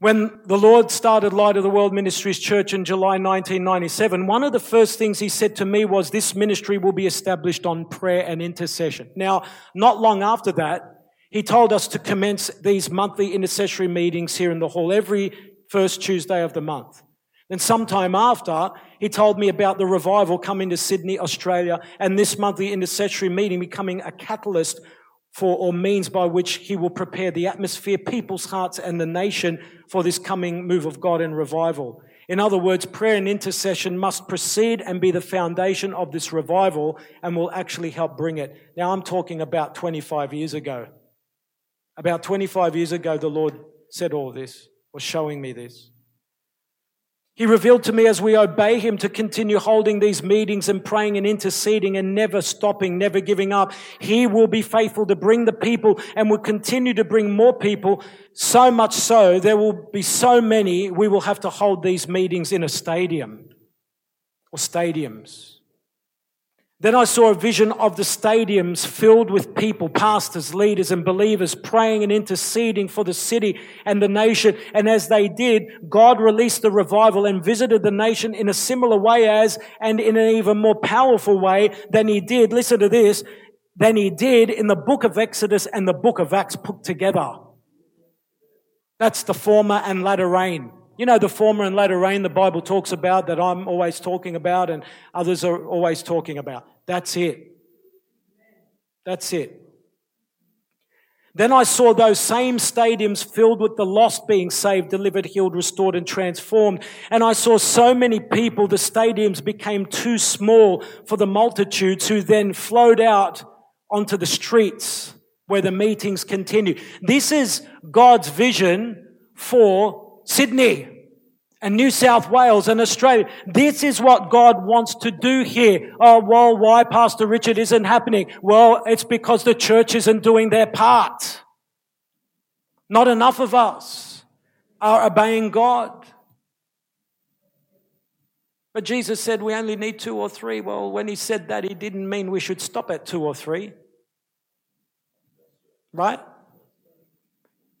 When the Lord started Light of the World Ministries Church in July 1997, one of the first things he said to me was this ministry will be established on prayer and intercession. Now, not long after that, he told us to commence these monthly intercessory meetings here in the hall every first Tuesday of the month. Then sometime after, he told me about the revival coming to Sydney, Australia, and this monthly intercessory meeting becoming a catalyst for or means by which he will prepare the atmosphere, people's hearts, and the nation for this coming move of God and revival. In other words, prayer and intercession must precede and be the foundation of this revival and will actually help bring it. Now, I'm talking about 25 years ago. About 25 years ago, the Lord said all this, was showing me this. He revealed to me as we obey him to continue holding these meetings and praying and interceding and never stopping, never giving up. He will be faithful to bring the people and will continue to bring more people. So much so, there will be so many, we will have to hold these meetings in a stadium or stadiums. Then I saw a vision of the stadiums filled with people, pastors, leaders, and believers praying and interceding for the city and the nation. And as they did, God released the revival and visited the nation in a similar way as, and in an even more powerful way than he did, listen to this, than he did in the book of Exodus and the book of Acts put together. That's the former and latter rain. You know, the former and latter rain the Bible talks about that I'm always talking about and others are always talking about. That's it. That's it. Then I saw those same stadiums filled with the lost being saved, delivered, healed, restored, and transformed. And I saw so many people, the stadiums became too small for the multitudes who then flowed out onto the streets where the meetings continue. This is God's vision for Sydney and New South Wales and Australia. This is what God wants to do here. Oh, well, why Pastor Richard isn't happening? Well, it's because the church isn't doing their part. Not enough of us are obeying God. But Jesus said we only need two or three. Well, when he said that, he didn't mean we should stop at two or three. Right?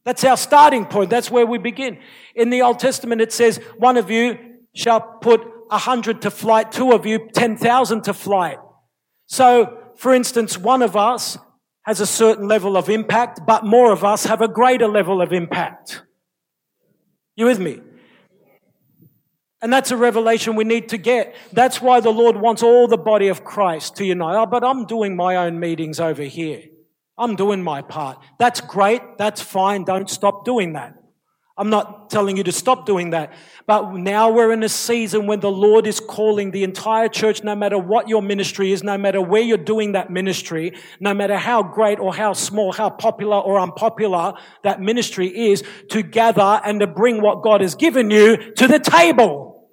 That's our starting point. That's where we begin. In the Old Testament, it says, one of you shall put a hundred to flight, two of you, 10,000 to flight. So, for instance, one of us has a certain level of impact, but more of us have a greater level of impact. You with me? And that's a revelation we need to get. That's why the Lord wants all the body of Christ to unite. Oh, but I'm doing my own meetings over here. I'm doing my part. That's great. That's fine. Don't stop doing that. I'm not telling you to stop doing that. But now we're in a season when the Lord is calling the entire church, no matter what your ministry is, no matter where you're doing that ministry, no matter how great or how small, how popular or unpopular that ministry is, to gather and to bring what God has given you to the table.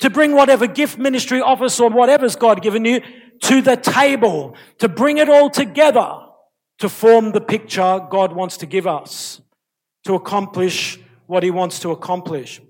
To bring whatever gift, ministry, office, or whatever's God given you to the table. To bring it all together to form the picture God wants to give us, to accomplish what He wants to accomplish.